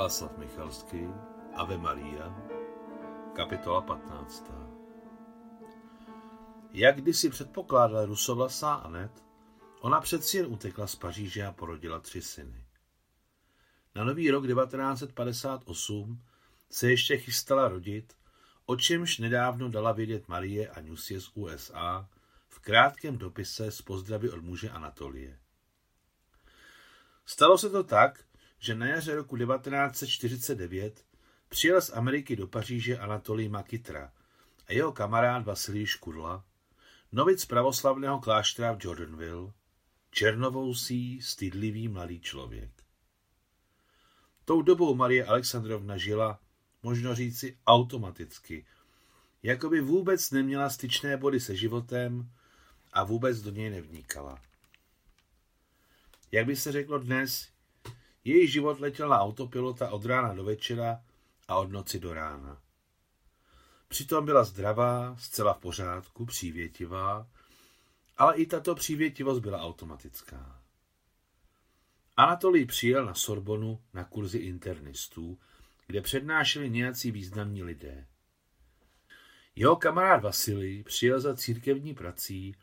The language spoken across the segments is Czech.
Václav Michalský, Ave Maria, kapitola 15. Jak kdysi předpokládal rusovlasá Anet, ona přeci jen utekla z Paříže a porodila tři syny. Na nový rok 1958 se ještě chystala rodit, o čemž nedávno dala vědět Marie a Nusie z USA v krátkém dopise s pozdravy od muže Anatolie. Stalo se to tak, že na jaře roku 1949 přijel z Ameriky do Paříže Anatolij Makitra a jeho kamarád Vasilij Škudla, novic pravoslavného kláštera v Jordanville, černovousý, stydlivý mladý člověk. Tou dobou Marie Alexandrovna žila, možno říci, automaticky, jako by vůbec neměla styčné body se životem a vůbec do něj nevníkala. Jak by se řeklo dnes, její život letěl na autopilota od rána do večera a od noci do rána. Přitom byla zdravá, zcela v pořádku, přívětivá, ale i tato přívětivost byla automatická. Anatolij přijel na Sorbonu na kurzy internistů, kde přednášeli nějací významní lidé. Jeho kamarád Vasilij přijel za církevní prací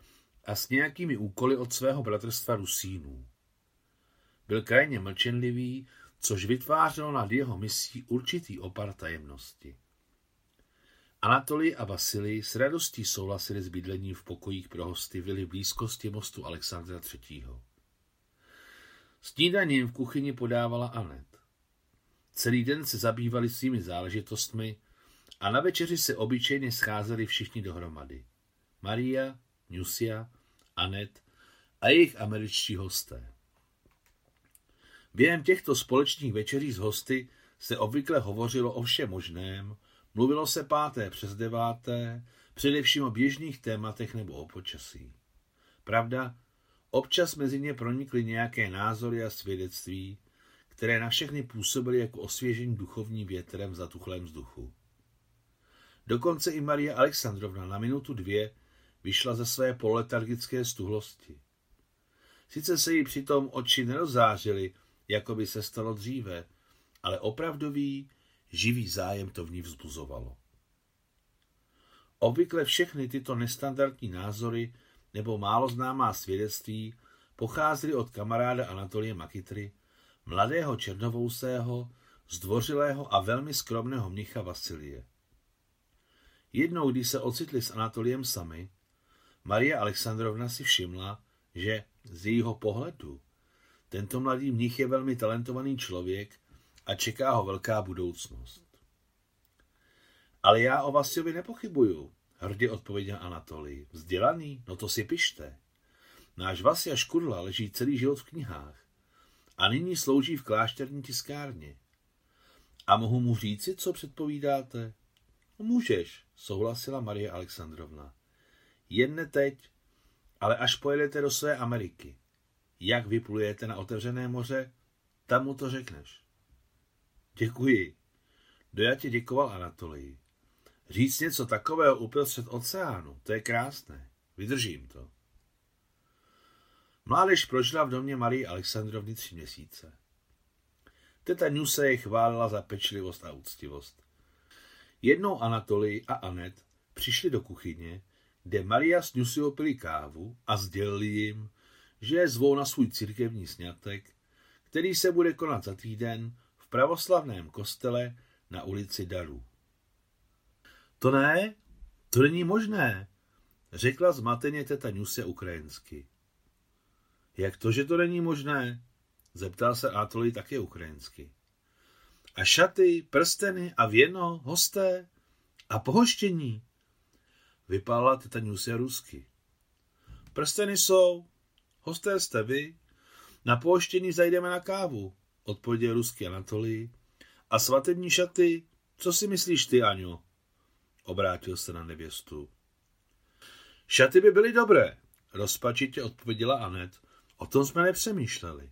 a s nějakými úkoly od svého bratrstva Rusínů. Byl krajně mlčenlivý, což vytvářelo nad jeho misí určitý opar tajemnosti. Anatolij a Vasilij s radostí souhlasili s bydlením v pokojích pro hosty vily v blízkosti mostu Alexandra III. Snídaním v kuchyni podávala Anet. Celý den se zabývali svými záležitostmi a na večeři se obyčejně scházeli všichni dohromady. Maria, Nusia, Anet a jejich američtí hosté. Během těchto společných večeří s hosty se obvykle hovořilo o všem možném, mluvilo se páté přes deváté, především o běžných tématech nebo o počasí. Pravda, občas mezi ně pronikly nějaké názory a svědectví, které na všechny působily jako osvěžení duchovním větrem v zatuchlém vzduchu. Dokonce i Maria Alexandrovna na minutu dvě vyšla ze své poletargické stuhlosti. Sice se jí přitom oči nerozářily, jako by se stalo dříve, ale opravdový, živý zájem to v ní vzbuzovalo. Obvykle všechny tyto nestandardní názory nebo málo známá svědectví pocházely od kamaráda Anatolie Makitry, mladého černovousého, zdvořilého a velmi skromného mnicha Vasilie. Jednou, když se ocitli s Anatoliem sami, Marie Alexandrovna si všimla, že z jejího pohledu tento mladý mnich je velmi talentovaný člověk a čeká ho velká budoucnost. Ale já o Vasiovi nepochybuju, hrdě odpověděl Anatolij. Vzdělaný? No to si pište. Náš Vasia Škudla leží celý život v knihách a nyní slouží v klášterní tiskárně. A mohu mu říci, co předpovídáte? No, můžeš, souhlasila Marie Alexandrovna. Jen ne teď, ale až pojedete do své Ameriky. Jak vyplujete na otevřené moře, tam mu to řekneš. Děkuji. Dojatě děkoval Anatolii. Říct něco takového uprostřed oceánu, to je krásné. Vydržím to. Mládež prožila v domě Marie Alexandrovny tři měsíce. Teta Nuse je chválila za pečlivost a úctivost. Jednou Anatolii a Anet přišli do kuchyně, kde Maria s Nusiou pili kávu a sdělili jim, že je zvou na svůj církevní snětek, který se bude konat za týden v pravoslavném kostele na ulici Darů. To ne, to není možné, řekla zmateně teta Nusia ukrajinsky. Jak to, že to není možné? Zeptal se Atolí také ukrajinsky. A šaty, prsteny a věno, hosté a pohoštění? Vypálila teta Nusia rusky. Prsteny jsou, hosté jste vy, na pohoštění zajdeme na kávu, odpověděl ruský Anatolí. A svatební šaty, co si myslíš ty, Aňo? Obrátil se na nevěstu. Šaty by byly dobré, rozpačitě odpověděla Anet. O tom jsme nepřemýšleli.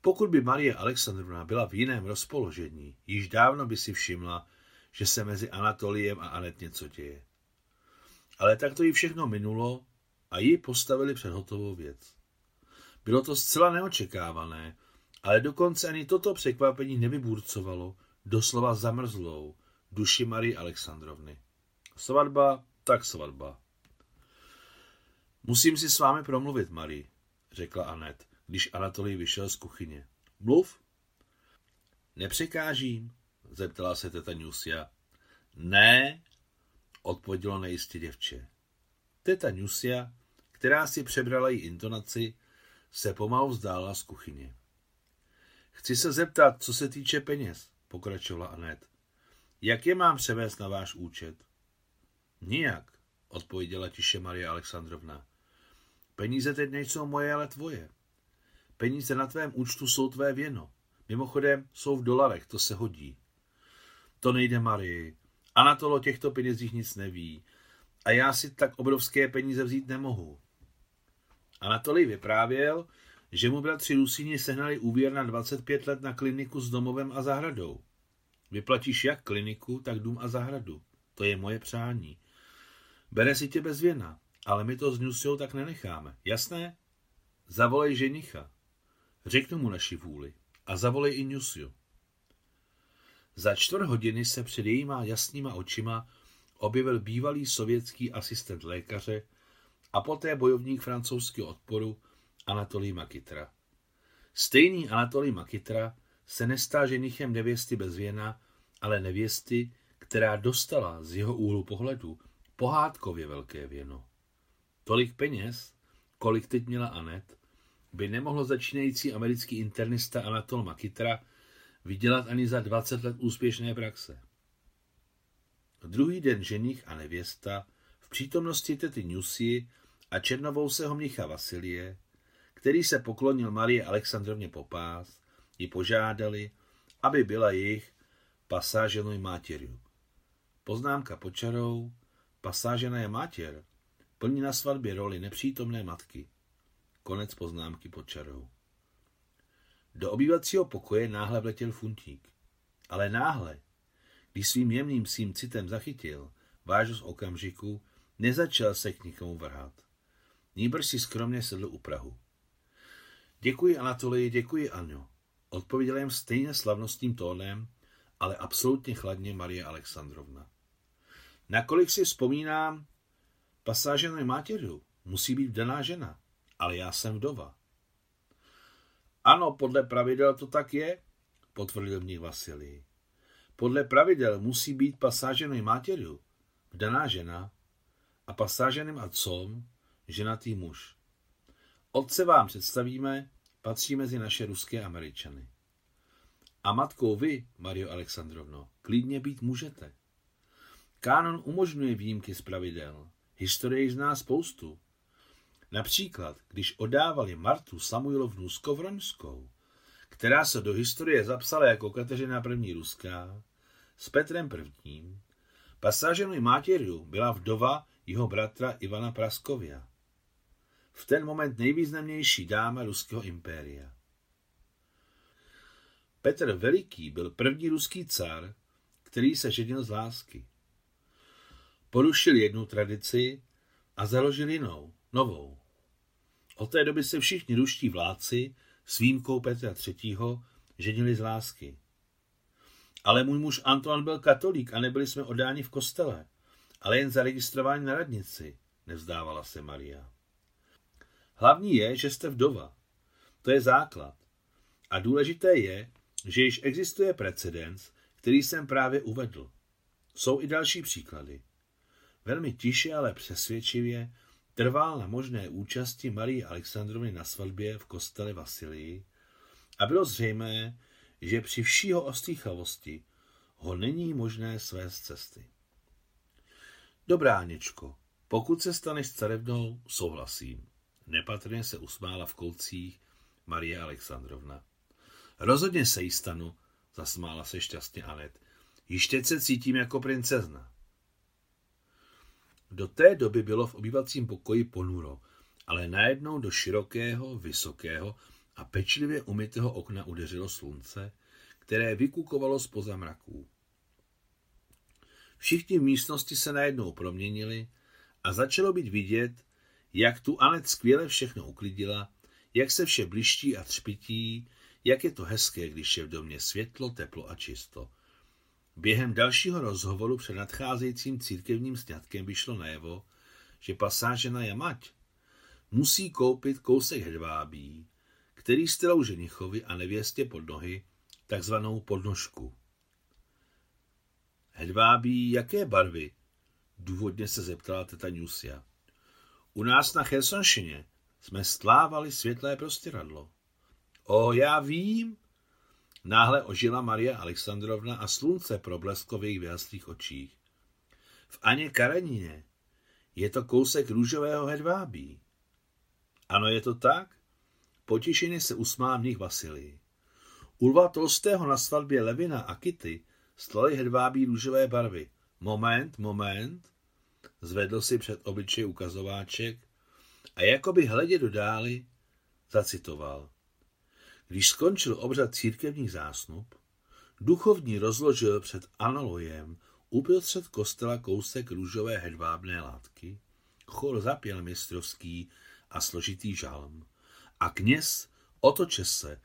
Pokud by Marie Alexandrovna byla v jiném rozpoložení, již dávno by si všimla, že se mezi Anatoliem a Anet něco děje. Ale tak to jí všechno minulo a ji postavili před hotovou věc. Bylo to zcela neočekávané Ale dokonce ani toto překvapení nevyburcovalo doslova zamrzlou duši Marie Alexandrovny. Svatba, tak svatba. Musím si s vámi promluvit, Marie, řekla Anet, když Anatolij vyšel z kuchyně. Mluv. Nepřekážím, zeptala se teta Nusia. Ne, odpovědělo nejistě děvče. Teta Nusia, která si přebrala její intonaci, se pomalu vzdála z kuchyně. Chci se zeptat, co se týče peněz, pokračovala Anet. Jak je mám převést na váš účet? Nijak, odpověděla tiše Marie Alexandrovna. Peníze teď nejsou moje, ale tvoje. Peníze na tvém účtu jsou tvé věno. Mimochodem jsou v dolarech, to se hodí. To nejde, Marie. Anatol těchto penězích nic neví. A já si tak obrovské peníze vzít nemohu. Anatolij vyprávěl, že mu bratři Rusíni sehnali úvěr na 25 let na kliniku s domovem a zahradou. Vyplatíš jak kliniku, tak dům a zahradu. To je moje přání. Bere si tě bez věna, ale my to s Nusou tak nenecháme. Jasné? Zavolej ženicha. Řeknu mu naši vůli. A zavolej i Nusiu. Za čtvrt hodiny se před jejíma jasnýma očima objevil bývalý sovětský asistent lékaře a poté bojovník francouzského odporu Anatolí Makitra. Stejný Anatolí Makitra se nestá ženichem nevěsty bez věna, ale nevěsty, která dostala z jeho úhlu pohledu pohádkově velké věno. Tolik peněz, kolik teď měla Anet, by nemohl začínající americký internista Anatol Makitra vydělat ani za 20 let úspěšné praxe. Druhý den ženich a nevěsta přítomnosti tety Nusy a černovousého mnicha Vasilie, který se poklonil Marie Alexandrovně popás, ji požádali, aby byla jejich pasáženou mátěrů. Poznámka počarou, pasážená je mátěr, plní na svatbě roli nepřítomné matky. Konec poznámky pod čarou. Do obývacího pokoje náhle vletěl funtík. Ale náhle, když svým jemným svým citem zachytil vážnost okamžiku, nezačal se k nikomu vrhat. Nýbrž si skromně sedl u Prahu. Děkuji Anatolii, děkuji Aňo. Odpověděla jim stejně slavnostním tónem, ale absolutně chladně Marie Alexandrovna. Nakolik si vzpomínám, pasáže na mátěru musí být vdaná žena, ale já jsem vdova. Ano, podle pravidel to tak je, potvrdil mě Vasilij. Podle pravidel musí být pasáženým mátěru vdaná žena a pasáženým otcom ženatý muž. Otce vám představíme, patří mezi naše ruské američany. A matkou vy, Mario Alexandrovno, klidně být můžete. Kánon umožňuje výjimky z pravidel. Historie zná spoustu. Například, když odávali Martu Samuilovnu Skovroňskou, která se do historie zapsala jako Kateřina I. Ruská, s Petrem I. Pasáženou mátěrů byla vdova jeho bratra Ivana Praskovia. V ten moment nejvýznamnější dáma ruského impéria. Petr Veliký byl první ruský car, který se ženil z lásky. Porušil jednu tradici a založil jinou, novou. Od té doby se všichni ruští vládci s výjimkou Petra III. ženili z lásky. Ale můj muž Antoine byl katolík a nebyli jsme odáni v kostele, ale jen zaregistrování na radnici, nevzdávala se Maria. Hlavní je, že jste vdova. To je základ. A důležité je, že již existuje precedens, který jsem právě uvedl. Jsou i další příklady. Velmi tiše, ale přesvědčivě trval na možné účasti Marie Alexandrovny na svatbě v kostele Vasilii a bylo zřejmé, že při všího ostýchavosti ho není možné své z cesty. Dobrá, Něčko, pokud se staneš carevnou, souhlasím. Nepatrně se usmála v kolcích Marie Alexandrovna. Rozhodně se jí stanu, zasmála se šťastně Anet. Již teď se cítím jako princezna. Do té doby bylo v obývacím pokoji ponuro, ale najednou do širokého, vysokého a pečlivě umytého okna udeřilo slunce, které vykukovalo z mraků. Všichni v místnosti se najednou proměnili a začalo být vidět, jak tu Anet skvěle všechno uklidila, jak se vše bliští a třpití, jak je to hezké, když je v domě světlo, teplo a čisto. Během dalšího rozhovoru před nadcházejícím církevním sňatkem vyšlo najevo, že pasážena Jamať musí koupit kousek hedvábí, který stylou ženichovi a nevěstě pod nohy takzvanou podnožku. Hedvábí jaké barvy? Důvodně se zeptala teta Nusia. U nás na Chersonšině jsme stlávali světlé prostěradlo. O, já vím. Náhle ožila Maria Alexandrovna a slunce problesklo v jejich očích. V Aně Karenině je to kousek růžového hedvábí. Ano, je to tak? Potěšeně se usmál mních Vasilii. U Lva Tolstého na svatbě Levina a Kitty stlali hedvábí růžové barvy. Moment, moment. Zvedl si před obličej ukazováček a jakoby hledě do dály zacitoval. Když skončil obřad církevních zásnub, duchovní rozložil před analojem uprostřed kostela kousek růžové hedvábné látky, chor zapěl mistrovský a složitý žalm a kněz otoče se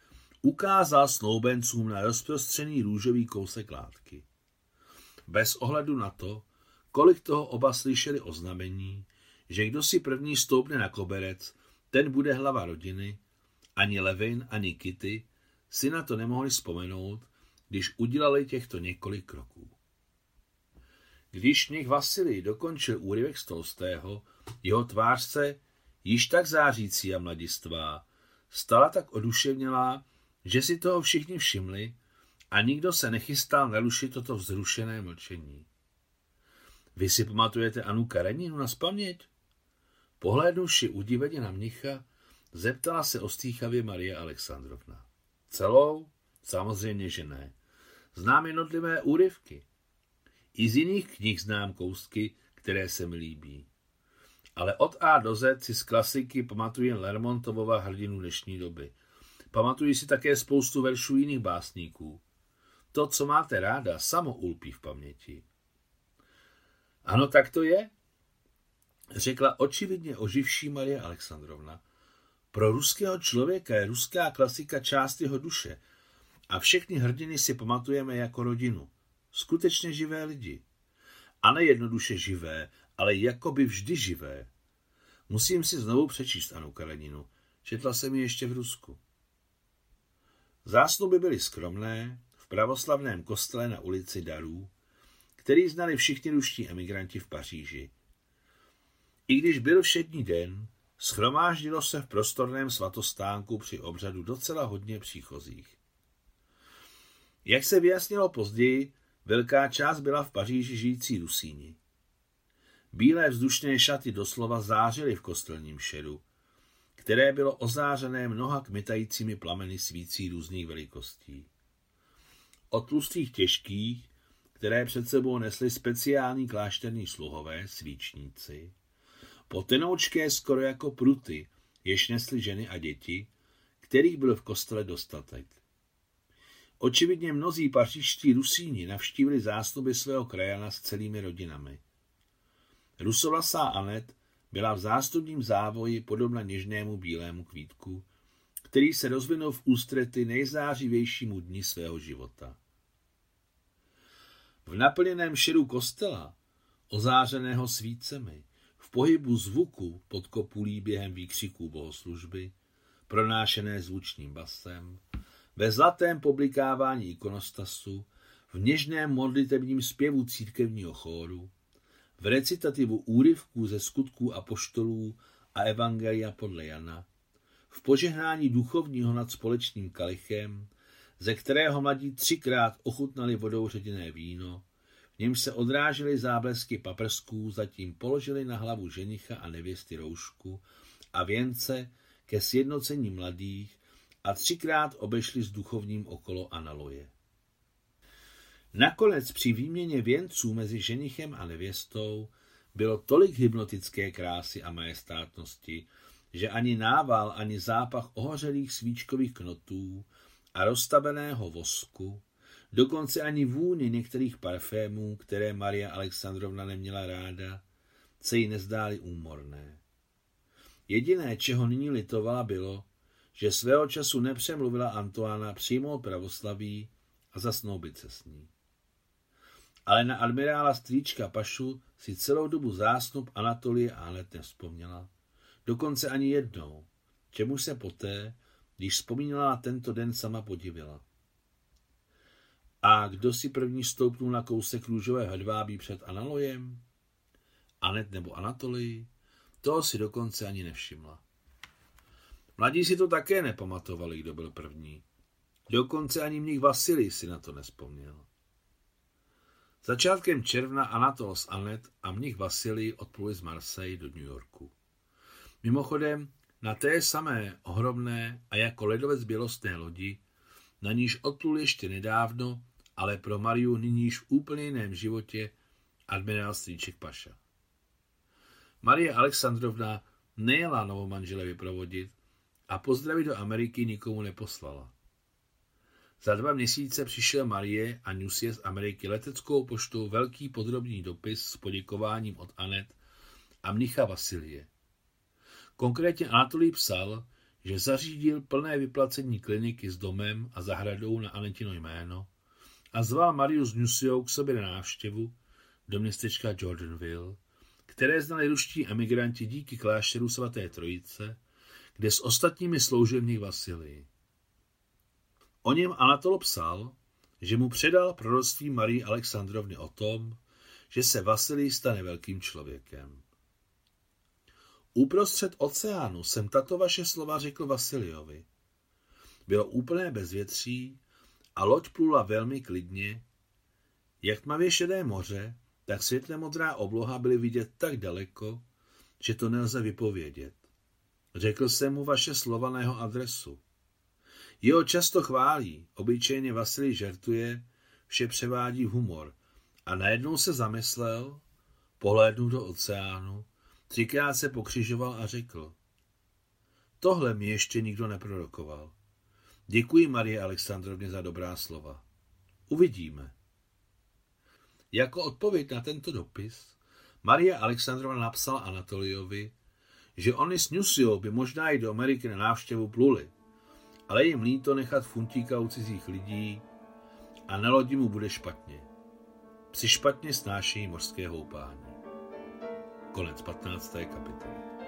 ukázal snoubencům na rozprostřený růžový kousek látky. Bez ohledu na to, kolik toho oba slyšeli oznamení, že kdo si první stoupne na koberec, ten bude hlava rodiny, ani Levin, ani Kitty si na to nemohli vzpomenout, když udělali těchto několik kroků. Když nich Vasilij dokončil úryvek z Tolstého, jeho tvář se, již tak zářící a mladistvá, stala tak oduševnělá, že si toho všichni všimli a nikdo se nechystal narušit toto vzrušené mlčení. Vy si pamatujete Anu Kareninu na spaměť? Pohlédnuvši udiveně na mnicha, zeptala se ostýchavě Marie Alexandrovna. Celou? Samozřejmě, že ne. Znám jednotlivé úryvky. I z jiných knih znám kousky, které se mi líbí. Ale od A do Z si z klasiky pamatuji Lermontovova hrdinu dnešní doby. Pamatuji si také spoustu veršů jiných básníků. To, co máte ráda, samo ulpí v paměti. Ano, tak to je, řekla očividně oživší Marie Alexandrovna. Pro ruského člověka je ruská klasika část jeho duše a všechny hrdiny si pamatujeme jako rodinu. Skutečně živé lidi. A ne jednoduše živé, ale jakoby vždy živé. Musím si znovu přečíst Anu Kareninu. Četla jsem ji ještě v Rusku. Zásnuby byly skromné, v pravoslavném kostele na ulici Darů, který znali všichni ruští emigranti v Paříži. I když byl všední den, schromáždilo se v prostorném svatostánku při obřadu docela hodně příchozích. Jak se vyjasnilo později, velká část byla v Paříži žijící Rusíni. Bílé vzdušné šaty doslova zářily v kostelním šedu, které bylo ozářené mnoha kmitajícími plameny svící různých velikostí. Od tlustých těžkých, které před sebou nesly speciální klášterní sluhové, svíčníci, po tenoučké skoro jako pruty, jež nesly ženy a děti, kterých byl v kostele dostatek. Očividně mnozí pařížští Rusíni navštívili zástuby svého krajana s celými rodinami. Rusovlasá Anet byla v zástupním závoji podobna něžnému bílému kvítku, který se rozvinul v ústrety nejzářivějšímu dni svého života. V naplněném šeru kostela, ozářeného svícemi, v pohybu zvuku pod kopulí během výkřiků bohoslužby, pronášené zvučným basem, ve zlatém publikávání ikonostasu, v něžném modlitebním zpěvu církevního chóru, v recitativu úryvků ze skutků a poštolů a evangelia podle Jana, v požehnání duchovního nad společným kalichem, ze kterého mladí třikrát ochutnali vodou ředěné víno, v němž se odrážely záblesky paprsků, zatím položili na hlavu ženicha a nevěsty roušku a věnce ke sjednocení mladých a třikrát obešli s duchovním okolo analoje. Nakonec při výměně věnců mezi ženichem a nevěstou bylo tolik hypnotické krásy a majestátnosti, že ani nával, ani zápach ohořelých svíčkových knotů a rozstaveného vosku, dokonce ani vůny některých parfémů, které Maria Alexandrovna neměla ráda, se jí nezdály úmorné. Jediné, čeho nyní litovala, bylo, že svého času nepřemluvila Antoána přijmout pravoslaví a zasnoubit se s ní. Ale na admirála strýčka Pašu si celou dobu zásnup Anatolie Anet nevzpomněla. Dokonce ani jednou, čemu se poté, když vzpomínala na tento den, sama podivila. A kdo si první stoupnul na kousek růžové hedvábí před Analojem? Anet nebo Anatolii? Toho si dokonce ani nevšimla. Mladí si to také nepamatovali, kdo byl první. Dokonce ani mních Vasilij si na to nespomněl. Začátkem června Anatol s Anet a mních Vasilij odpluli z Marseille do New Yorku. Mimochodem, na té samé ohromné a jako ledovec bělostné lodi, na níž odplul ještě nedávno, ale pro Mariu nyníž v úplně jiném životě admirál Stříček Paša. Marie Alexandrovna nejela novomanžele vyprovodit a pozdravit do Ameriky nikomu neposlala. Za dva měsíce přišel Marie a Nusie z Ameriky leteckou poštou velký podrobný dopis s poděkováním od Anet a mnicha Vasilie. Konkrétně Anatolij psal, že zařídil plné vyplacení kliniky s domem a zahradou na Anetino jméno a zval Mariu s Nusiou k sobě na návštěvu do městečka Jordanville, které znali ruští emigranti díky klášteru svaté trojice, kde s ostatními sloužil v nich Vasilii. O něm Anatol psal, že mu předal proroctví Marii Alexandrovny o tom, že se Vasilij stane velkým člověkem. Uprostřed oceánu jsem tato vaše slova řekl Vasiliovi. Bylo úplné bezvětří a loď plula velmi klidně. Jak tmavě šedé moře, tak světle modrá obloha byly vidět tak daleko, že to nelze vypovědět. Řekl jsem mu vaše slova na jeho adresu. Jeho často chválí, obyčejně Vasilij žertuje, vše převádí humor. A najednou se zamyslel, pohlédnul do oceánu, třikrát se pokřižoval a řekl. Tohle mi ještě nikdo neprorokoval. Děkuji Marie Alexandrovně za dobrá slova. Uvidíme. Jako odpověď na tento dopis Maria Alexandrovna napsala Anatoliovi, že oni s Nusiou by možná i do Ameriky na návštěvu pluli, ale jim líto nechat funtíka u cizích lidí a na lodi mu bude špatně. Psi špatně snáší mořské houpání. Konec 15. kapitoly.